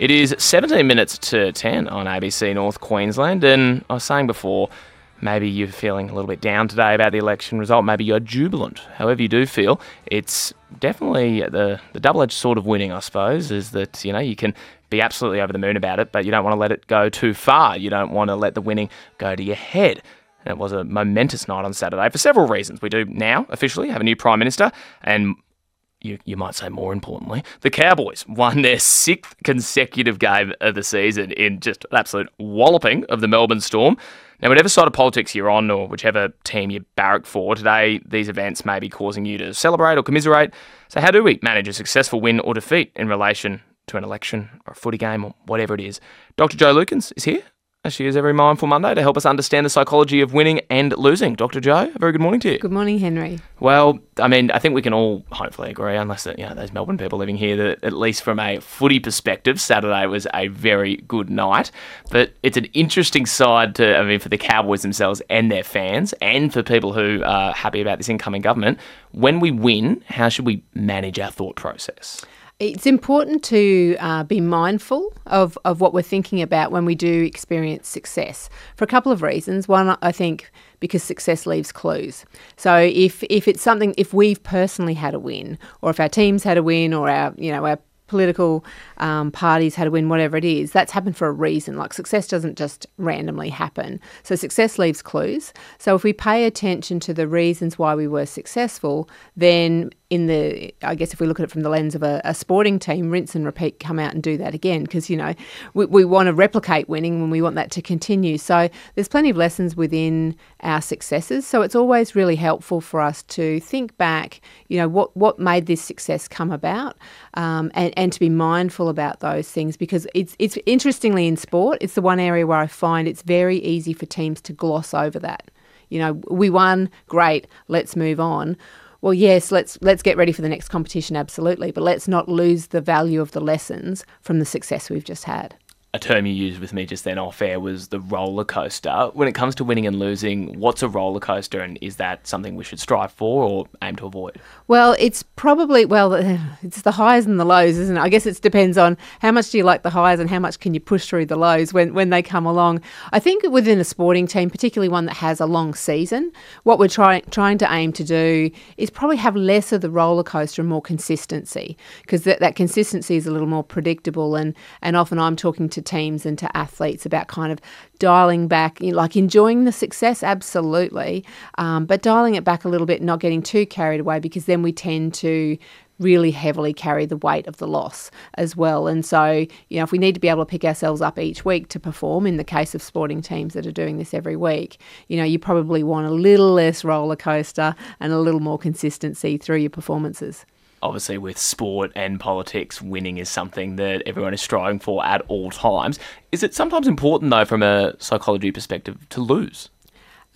It is 17 minutes to 10 on ABC North Queensland, and I was saying before, maybe you're feeling a little bit down today about the election result. Maybe you're jubilant. However you do feel, it's definitely the the double-edged sword of winning, I suppose, is that you know you can be absolutely over the moon about it, but you don't want to let it go too far. You don't want to let the winning go to your head. And it was a momentous night on Saturday for several reasons. We do now officially have a new prime minister, and you, you might say more importantly, the Cowboys won their sixth consecutive game of the season in just an absolute walloping of the Melbourne Storm. Now, whatever side of politics you're on or whichever team you barrack for, today these events may be causing you to celebrate or commiserate. So, how do we manage a successful win or defeat in relation to an election or a footy game or whatever it is? Dr. Joe Lukins is here as she is every Mindful Monday, to help us understand the psychology of winning and losing. Dr. Joe, a very good morning to you. Good morning, Henry. Well, I mean, I think we can all hopefully agree, unless you know those Melbourne people living here, that at least from a footy perspective, Saturday was a very good night. But it's an interesting side to, I mean, for the Cowboys themselves and their fans, and for people who are happy about this incoming government. When we win, how should we manage our thought process? It's important to uh, be mindful of, of what we're thinking about when we do experience success for a couple of reasons. One, I think, because success leaves clues. So if, if it's something, if we've personally had a win, or if our teams had a win, or our you know our political um, parties had a win, whatever it is, that's happened for a reason. Like success doesn't just randomly happen. So success leaves clues. So if we pay attention to the reasons why we were successful, then in the, I guess if we look at it from the lens of a, a sporting team, rinse and repeat, come out and do that again because, you know, we, we want to replicate winning when we want that to continue. So there's plenty of lessons within our successes. So it's always really helpful for us to think back, you know, what, what made this success come about um, and, and to be mindful about those things because it's, it's interestingly in sport, it's the one area where I find it's very easy for teams to gloss over that. You know, we won, great, let's move on well, yes, let's let's get ready for the next competition, absolutely, but let's not lose the value of the lessons from the success we've just had a term you used with me just then off air was the roller coaster. When it comes to winning and losing, what's a roller coaster, and is that something we should strive for or aim to avoid? Well, it's probably well, it's the highs and the lows, isn't it? I guess it depends on how much do you like the highs and how much can you push through the lows when when they come along. I think within a sporting team, particularly one that has a long season, what we're trying trying to aim to do is probably have less of the roller coaster and more consistency because that, that consistency is a little more predictable and and often I'm talking to to teams and to athletes about kind of dialing back, you know, like enjoying the success, absolutely, um, but dialing it back a little bit, not getting too carried away because then we tend to really heavily carry the weight of the loss as well. And so, you know, if we need to be able to pick ourselves up each week to perform, in the case of sporting teams that are doing this every week, you know, you probably want a little less roller coaster and a little more consistency through your performances obviously with sport and politics, winning is something that everyone is striving for at all times. Is it sometimes important though, from a psychology perspective, to lose?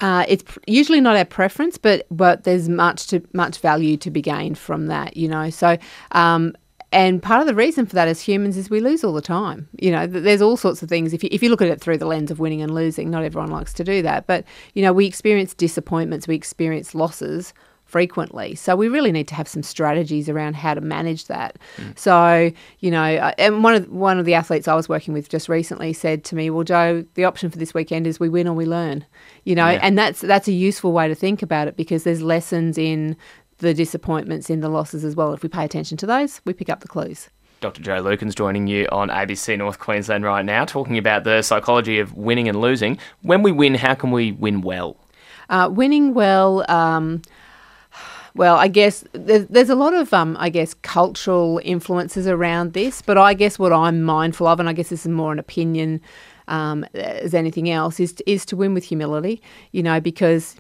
Uh, it's usually not our preference, but but there's much to much value to be gained from that, you know. So. Um, and part of the reason for that as humans is we lose all the time. You know, there's all sorts of things. If you, if you look at it through the lens of winning and losing, not everyone likes to do that. But, you know, we experience disappointments, we experience losses frequently. So we really need to have some strategies around how to manage that. Mm. So, you know, and one of one of the athletes I was working with just recently said to me, "Well, Joe, the option for this weekend is we win or we learn." You know, yeah. and that's that's a useful way to think about it because there's lessons in the disappointments in the losses as well. If we pay attention to those, we pick up the clues. Dr. Joe Lukins joining you on ABC North Queensland right now, talking about the psychology of winning and losing. When we win, how can we win well? Uh, winning well. Um, well, I guess there's, a lot of, um, I guess, cultural influences around this, but I guess what I'm mindful of, and I guess this is more an opinion um, as anything else, is to, is to win with humility, you know, because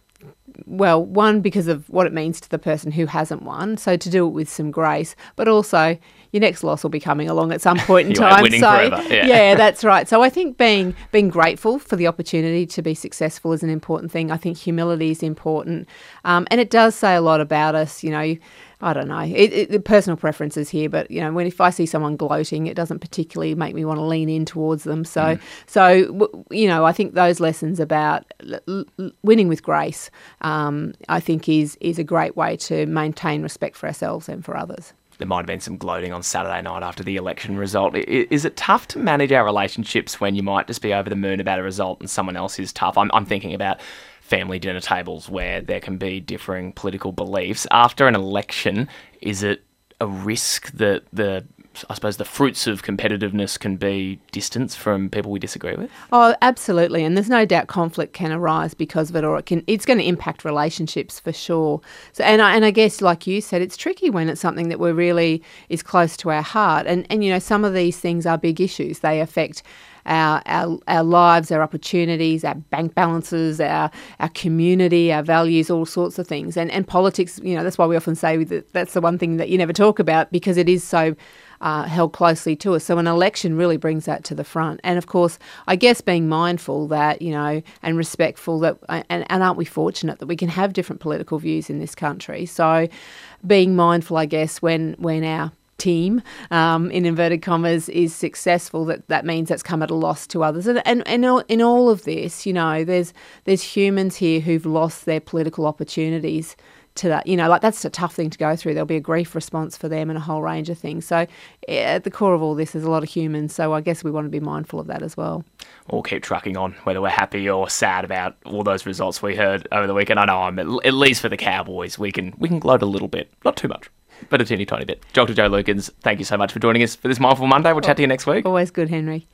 well, one, because of what it means to the person who hasn't won, so to do it with some grace, but also your next loss will be coming along at some point in time. so yeah. yeah. that's right. So I think being being grateful for the opportunity to be successful is an important thing. I think humility is important, um, and it does say a lot about us. You know, I don't know. It, it, personal preferences here, but you know, when if I see someone gloating, it doesn't particularly make me want to lean in towards them. So, mm. so you know, I think those lessons about l- l- winning with grace, um, I think, is is a great way to maintain respect for ourselves and for others. there might have been some gloating on Saturday night after the election result. Is it tough to manage our relationships when you might just be over the moon about a result and someone else is tough? I'm, I'm thinking about family dinner tables where there can be differing political beliefs. After an election, is it a risk that the I suppose the fruits of competitiveness can be distance from people we disagree with. Oh, absolutely, and there's no doubt conflict can arise because of it, or it can. It's going to impact relationships for sure. So, and I, and I guess, like you said, it's tricky when it's something that we're really is close to our heart, and and you know some of these things are big issues. They affect our, our, our lives, our opportunities, our bank balances, our, our community, our values, all sorts of things. And, and politics, you know, that's why we often say that that's the one thing that you never talk about because it is so uh, held closely to us. So an election really brings that to the front. And of course, I guess being mindful that, you know, and respectful that, and, and aren't we fortunate that we can have different political views in this country? So being mindful, I guess, when, when our team, um, in inverted commas, is successful, that that means that's come at a loss to others. And, and, and in all of this, you know, there's there's humans here who've lost their political opportunities to that. You know, like that's a tough thing to go through. There'll be a grief response for them and a whole range of things. So at the core of all this is a lot of humans. So I guess we want to be mindful of that as well. We'll keep trucking on, whether we're happy or sad about all those results we heard over the weekend. I know I'm at least for the Cowboys, we can we can gloat a little bit, not too much but a teeny tiny bit. Dr. Joe Lukins, thank you so much for joining us for this Mindful Monday. We'll chat to you next week. Always good, Henry.